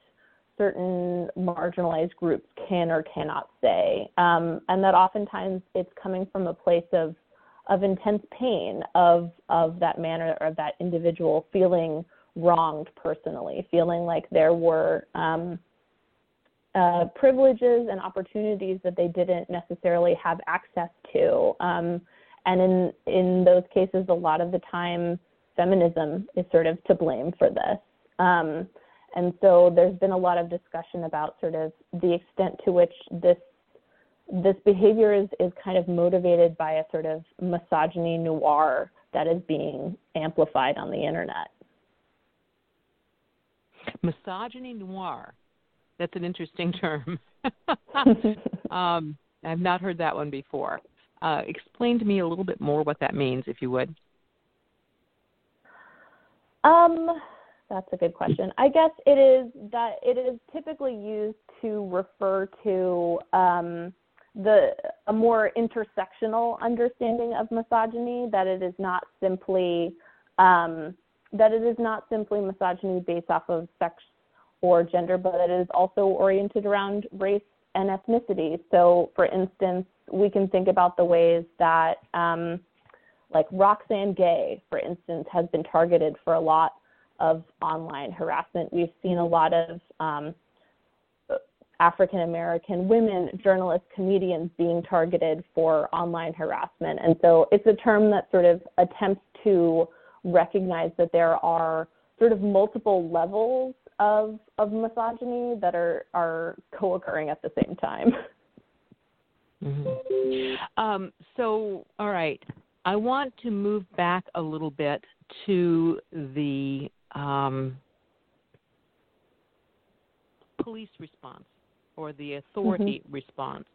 Speaker 2: certain marginalized groups can or cannot say, um, and that oftentimes it's coming from a place of of intense pain of of that man or, or that individual feeling wronged personally, feeling like there were um, uh, privileges and opportunities that they didn't necessarily have access to. Um, and in in those cases, a lot of the time, feminism is sort of to blame for this. Um, and so there's been a lot of discussion about sort of the extent to which this this behavior is, is kind of motivated by a sort of misogynoir that is being amplified on the internet.
Speaker 1: Misogynoir. That's an interesting term. um, I've not heard that one before. Uh, explain to me a little bit more what that means, if you would.
Speaker 2: Um, that's a good question. I guess it is that it is typically used to refer to um, the a more intersectional understanding of misogyny. That it is not simply um, that it is not simply misogyny based off of sex or gender, but it is also oriented around race and ethnicity. So, for instance, we can think about the ways that, um, like Roxane Gay, for instance, has been targeted for a lot of online harassment. We've seen a lot of um, African American women, journalists, comedians being targeted for online harassment. And so it's a term that sort of attempts to recognize that there are sort of multiple levels of of misogyny that are are co-occurring at the same time.
Speaker 1: Mm-hmm. Um, so, all right, I want to move back a little bit to the um, police response or the authority mm-hmm. response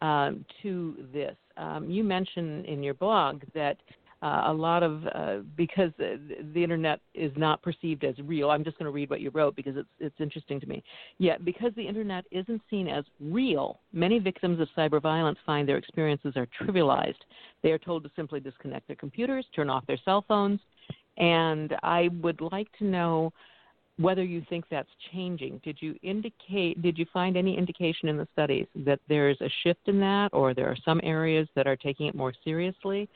Speaker 1: um, to this. Um, you mentioned in your blog that uh, a lot of uh, because the, the internet is not perceived as real. I'm just going to read what you wrote because it's it's interesting to me. Yet, because the internet isn't seen as real, many victims of cyber violence find their experiences are trivialized. They are told to simply disconnect their computers, turn off their cell phones, and I would like to know whether you think that's changing. Did you indicate? Did you find any indication in the studies that there's a shift in that, or there are some areas that are taking it more seriously?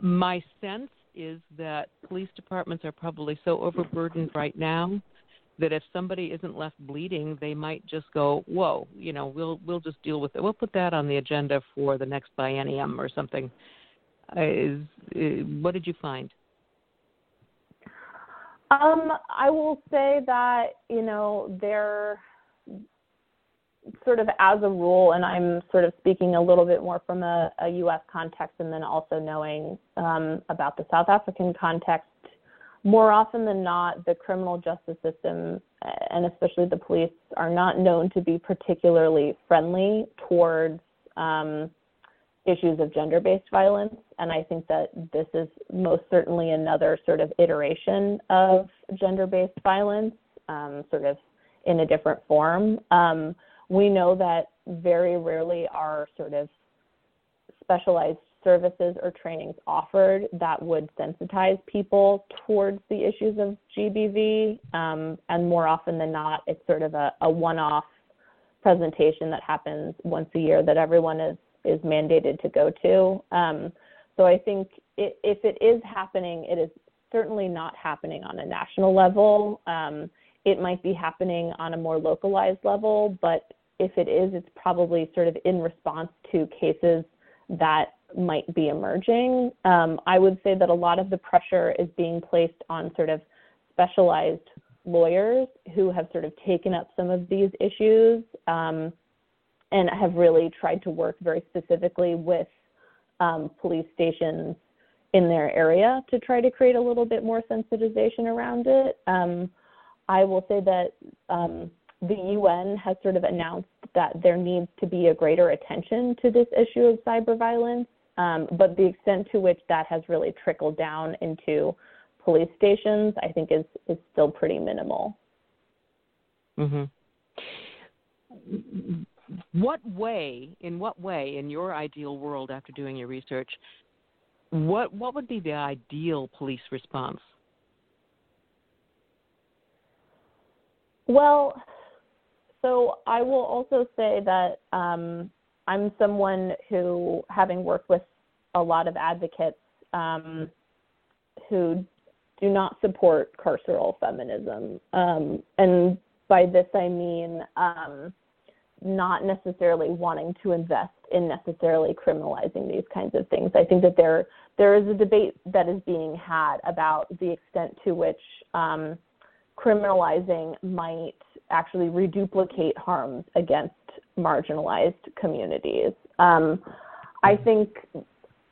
Speaker 1: My sense is that police departments are probably so overburdened right now that if somebody isn't left bleeding, they might just go, "Whoa, you know, we'll we'll just deal with it. We'll put that on the agenda for the next biennium or something." Uh, is, uh, what did you find?
Speaker 2: Um, I will say that you know there sort of as a rule, and I'm sort of speaking a little bit more from a, a U.S. context and then also knowing um, about the South African context, more often than not, the criminal justice system and especially the police are not known to be particularly friendly towards um, issues of gender based violence. And I think that this is most certainly another sort of iteration of gender based violence, um, sort of in a different form. Um, we know that very rarely are sort of specialized services or trainings offered that would sensitize people towards the issues of GBV. Um, and more often than not, it's sort of a, a one off presentation that happens once a year that everyone is, is mandated to go to. Um, so I think it, if it is happening, it is certainly not happening on a national level. Um, it might be happening on a more localized level, but if it is, it's probably sort of in response to cases that might be emerging. Um, I would say that a lot of the pressure is being placed on sort of specialized lawyers who have sort of taken up some of these issues um, and have really tried to work very specifically with um, police stations in their area to try to create a little bit more sensitization around it. Um, I will say that um, the UN has sort of announced that there needs to be a greater attention to this issue of cyber violence, um, but the extent to which that has really trickled down into police stations, I think, is is still pretty minimal.
Speaker 1: Mm-hmm. What way, in what way, in your ideal world, after doing your research, what what would be the ideal police response?
Speaker 2: Well, so I will also say that um, I'm someone who, having worked with a lot of advocates um, who do not support carceral feminism, um, and by this I mean um, not necessarily wanting to invest in necessarily criminalizing these kinds of things. I think that there there is a debate that is being had about the extent to which um, criminalizing might actually reduplicate harms against marginalized communities. Um, I think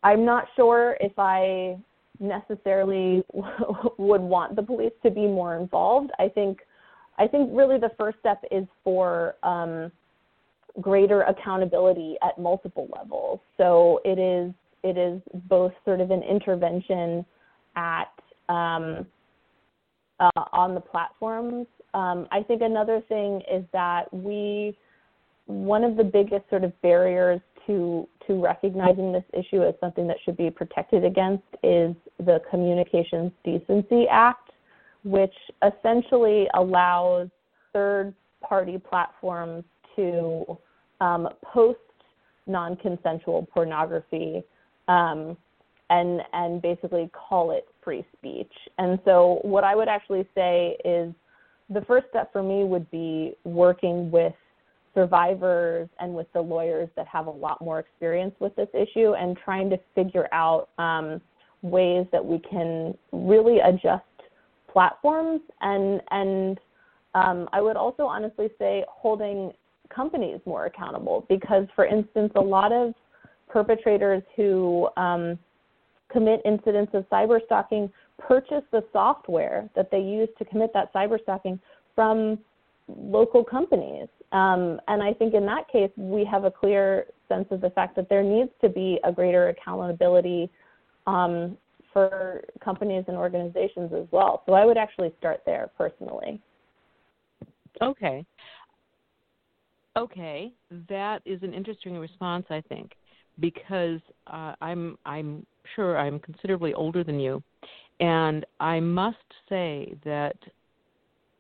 Speaker 2: I'm not sure if I necessarily would want the police to be more involved. I think I think really the first step is for um, greater accountability at multiple levels. So it is it is both sort of an intervention at um, uh, on the platforms. Um, I think another thing is that we, one of the biggest sort of barriers to to recognizing this issue as something that should be protected against is the Communications Decency Act, which essentially allows third party platforms to um, post non consensual pornography um, and and basically call it free speech. And so what I would actually say is the first step for me would be working with survivors and with the lawyers that have a lot more experience with this issue and trying to figure out um, ways that we can really adjust platforms and and um, I would also honestly say holding companies more accountable because, for instance, a lot of perpetrators who um, commit incidents of cyber stalking purchase the software that they use to commit that cyber stalking from local companies. Um, and I think in that case, we have a clear sense of the fact that there needs to be a greater accountability um, for companies and organizations as well. So I would actually start there personally.
Speaker 1: Okay. Okay, that is an interesting response, I think, because uh, I'm I'm sure I'm considerably older than you, and I must say that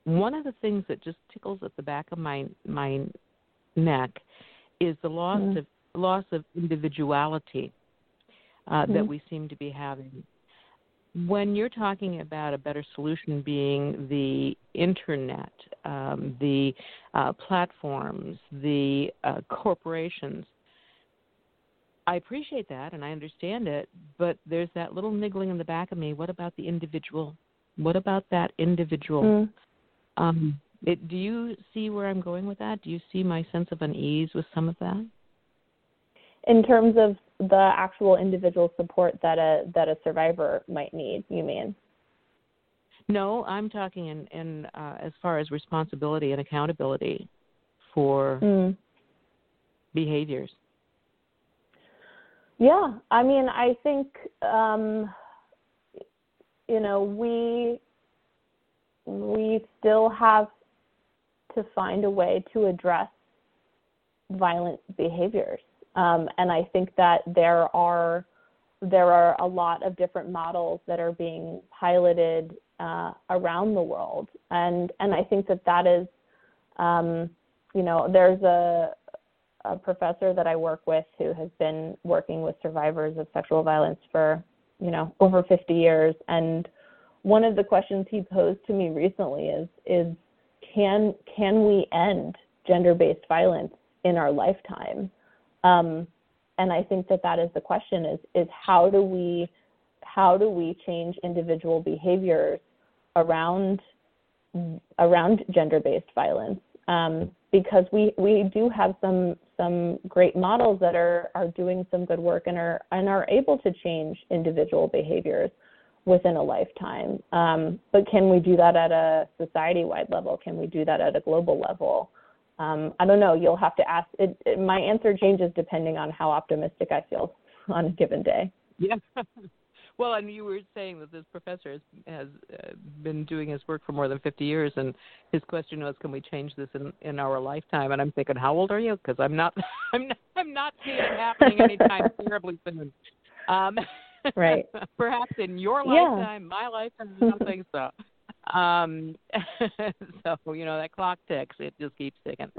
Speaker 1: one of the things that just tickles at the back of my my neck is the loss mm-hmm. of loss of individuality uh, mm-hmm. that we seem to be having. When you're talking about a better solution being the internet, um, the uh, platforms, the uh, corporations, I appreciate that and I understand it, but there's that little niggling in the back of me. What about the individual? What about that individual? Mm. Um, it, do you see where I'm going with that? Do you see my sense of unease with some of that?
Speaker 2: In terms of the actual individual support that a that a survivor might need, you mean?
Speaker 1: No, I'm talking in, in uh, as far as responsibility and accountability for mm. behaviors.
Speaker 2: Yeah, I mean, I think um, you know we we still have to find a way to address violent behaviors, um, and I think that there are there are a lot of different models that are being piloted uh, around the world, and and I think that that is, um, you know, there's a a professor that I work with who has been working with survivors of sexual violence for, you know, over 50 years. And one of the questions he posed to me recently is, is can can we end gender-based violence in our lifetime? Um, and I think that that is the question: is is how do we how do we change individual behaviors around around gender-based violence? Um, because we we do have some some great models that are are doing some good work and are and are able to change individual behaviors within a lifetime. Um, but can we do that at a society-wide level? Can we do that at a global level? Um, I don't know. You'll have to ask. It, it, my answer changes depending on how optimistic I feel on a given day.
Speaker 1: Yeah. Well, and you were saying that this professor has, has uh, been doing his work for more than 50 years, and his question was, "Can we change this in in our lifetime?" And I'm thinking, how old are you? Because I'm not, I'm not, I'm not seeing it happening anytime terribly soon. Um,
Speaker 2: right.
Speaker 1: perhaps in your
Speaker 2: yeah.
Speaker 1: lifetime, my lifetime, I don't think so. Um, so you know that clock ticks; it just keeps ticking.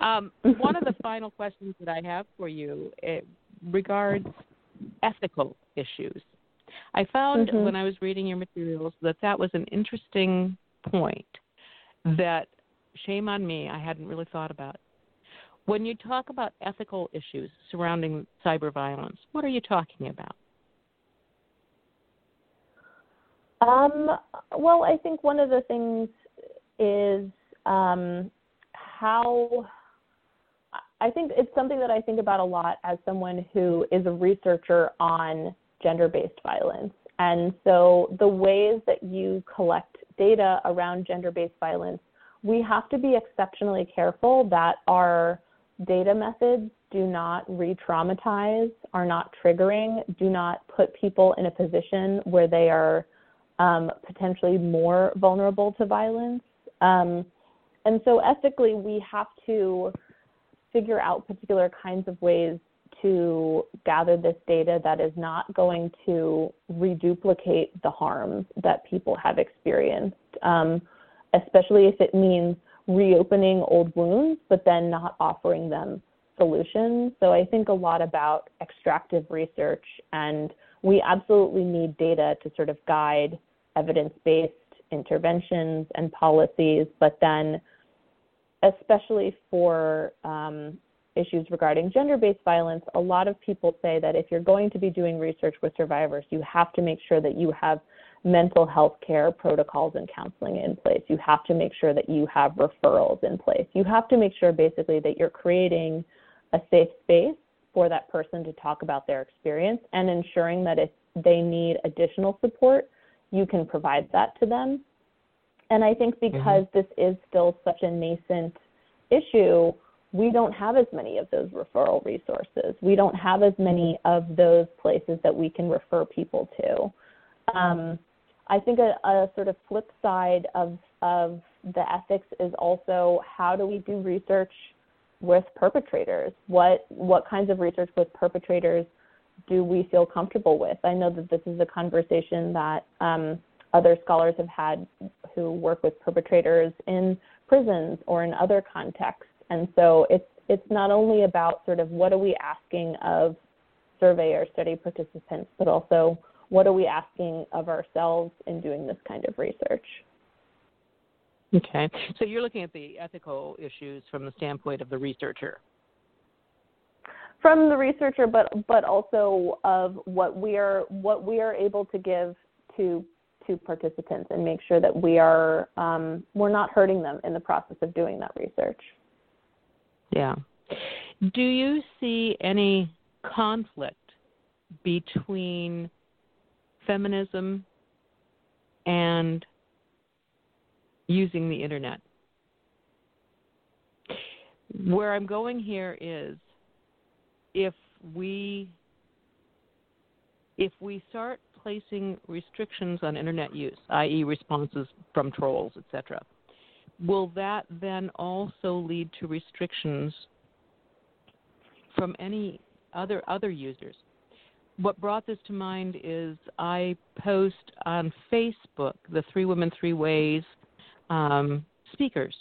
Speaker 1: Um, one of the final questions that I have for you it regards ethical issues. I found
Speaker 2: mm-hmm.
Speaker 1: when I was reading your materials that that was an interesting point that shame on me, I hadn't really thought about. When you talk about ethical issues surrounding cyber violence, what are you talking about?
Speaker 2: Um, well, I think one of the things is um, how I think it's something that I think about a lot as someone who is a researcher on gender based violence. And so the ways that you collect data around gender based violence, we have to be exceptionally careful that our data methods do not re traumatize, are not triggering, do not put people in a position where they are um, potentially more vulnerable to violence. Um, and so ethically, we have to figure out particular kinds of ways to gather this data that is not going to reduplicate the harms that people have experienced, um, especially if it means reopening old wounds, but then not offering them solutions. So I think a lot about extractive research, and we absolutely need data to sort of guide evidence based interventions and policies, but then especially for um, issues regarding gender based violence, a lot of people say that if you're going to be doing research with survivors, you have to make sure that you have mental health care protocols and counseling in place. You have to make sure that you have referrals in place. You have to make sure basically that you're creating a safe space for that person to talk about their experience and ensuring that if they need additional support, you can provide that to them. And I think because mm-hmm. this is still such a nascent issue, we don't have as many of those referral resources. We don't have as many of those places that we can refer people to. Um, I think a, a, sort of flip side of, of the ethics is also how do we do research with perpetrators? What, what kinds of research with perpetrators do we feel comfortable with? I know that this is a conversation that um, other scholars have had who work with perpetrators in prisons or in other contexts and so it's it's not only about sort of what are we asking of survey or study participants, but also what are we asking of ourselves in doing this kind of research.
Speaker 1: Okay, so you're looking at the ethical issues from the standpoint of the researcher.
Speaker 2: From the researcher, but but also of what we are what we are able to give to to participants and make sure that we are um, we're not hurting them in the process of doing that research.
Speaker 1: Yeah. Do you see any conflict between feminism and using the internet? Where I'm going here is if we if we start placing restrictions on internet use, i.e., responses from trolls, etc., will that then also lead to restrictions from any other other users? What brought this to mind is I post on Facebook the Three Women Three Ways um, speakers.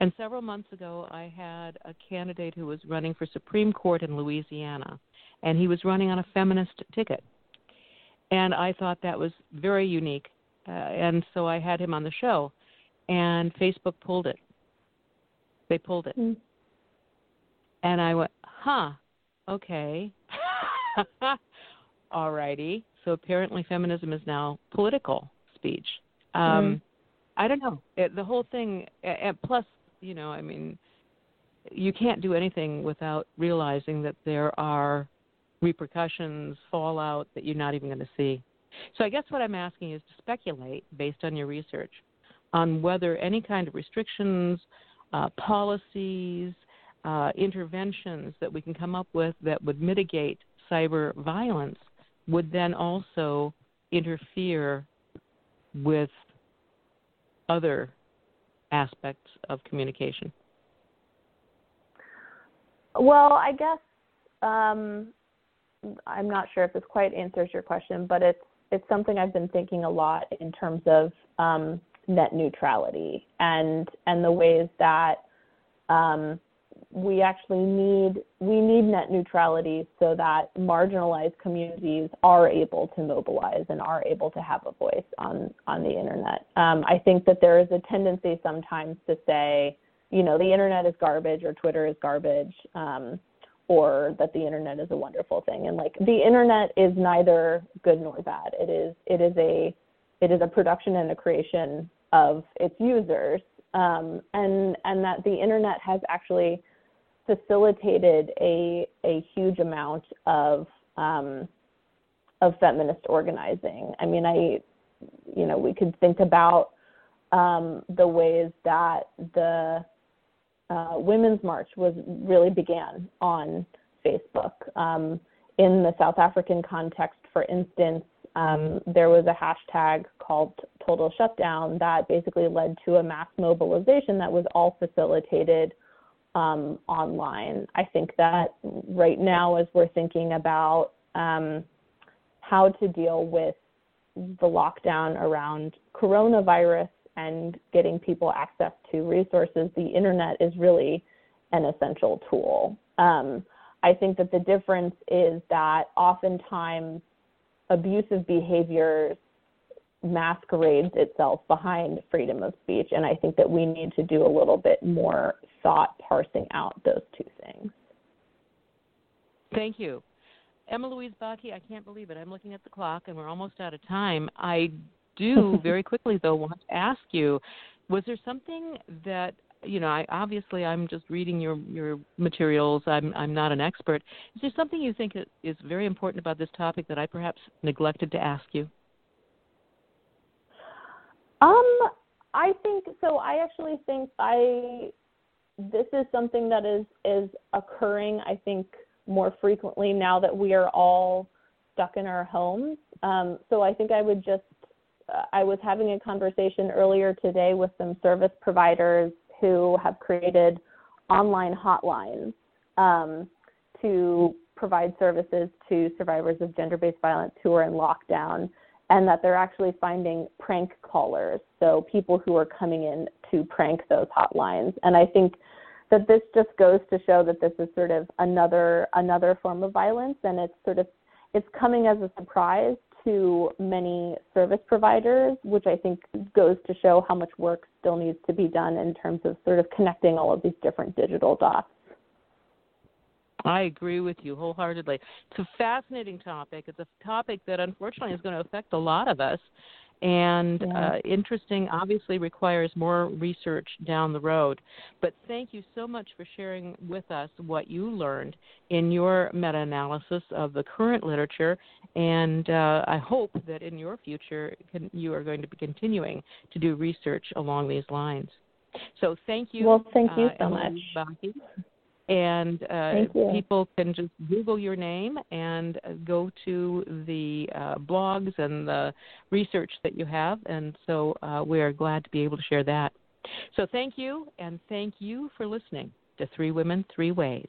Speaker 1: And several months ago, I had a candidate who was running for Supreme Court in Louisiana, and he was running on a feminist ticket. And I thought that was very unique. Uh, and so I had him on the show, and Facebook pulled it. They pulled it. Mm. And I went, huh, okay. All righty. So apparently feminism is now political speech. Um, mm. I don't know. It, the whole thing, and plus, you know, I mean, you can't do anything without realizing that there are repercussions, fallout that you're not even going to see. So I guess what I'm asking is to speculate based on your research on whether any kind of restrictions, uh, policies, uh, interventions that we can come up with that would mitigate cyber violence would then also interfere with other aspects of communication?
Speaker 2: Well, I guess um, I'm not sure if this quite answers your question, but it's it's something I've been thinking a lot in terms of um, net neutrality and and the ways that um, we actually need we need net neutrality so that marginalized communities are able to mobilize and are able to have a voice on on the internet. Um, I think that there is a tendency sometimes to say, you know, the internet is garbage or Twitter is garbage, um, or that the internet is a wonderful thing. And like the internet is neither good nor bad. It is it is a it is a production and a creation of its users, um, and and that the internet has actually facilitated a a huge amount of um, of feminist organizing. I mean, I you know we could think about um, the ways that the uh, Women's March was really began on Facebook. Um, in the South African context, for instance, um, there was a hashtag called Total Shutdown that basically led to a mass mobilization that was all facilitated um, online. I think that right now, as we're thinking about um, how to deal with the lockdown around coronavirus and getting people access to resources, the internet is really an essential tool. Um, I think that the difference is that oftentimes abusive behaviors masquerades itself behind freedom of speech. And I think that we need to do a little bit more thought parsing out those two things.
Speaker 1: Thank you. Emma Louise Backe, I can't believe it. I'm looking at the clock and we're almost out of time. I do very quickly, though, want to ask you was there something that you know, I obviously I'm just reading your your materials. I'm I'm not an expert. Is there something you think is very important about this topic that I perhaps neglected to ask you?
Speaker 2: Um, I think so. I actually think I this is something that is is occurring. I think more frequently now that we are all stuck in our homes. Um, so I think I would just uh, I was having a conversation earlier today with some service providers who have created online hotlines um, to provide services to survivors of gender based violence who are in lockdown and that they're actually finding prank callers, so people who are coming in to prank those hotlines. And I think that this just goes to show that this is sort of another another form of violence, and it's sort of it's coming as a surprise to many service providers, which I think goes to show how much work still needs to be done in terms of sort of connecting all of these different digital dots.
Speaker 1: I agree with you wholeheartedly. It's a fascinating topic. It's a topic that unfortunately is going to affect a lot of us. And yeah. uh, interesting, obviously, requires more research down the road. But thank you so much for sharing with us what you learned in your meta analysis of the current literature. And uh, I hope that in your future, can, you are going to be continuing to do research along these lines. So thank you.
Speaker 2: Well, thank you uh, so much.
Speaker 1: And uh, people can just Google your name and uh, go to the uh, blogs and the research that you have. And so uh, we are glad to be able to share that. So thank you, and thank you for listening to Three Women, Three Ways.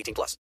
Speaker 3: 18 plus.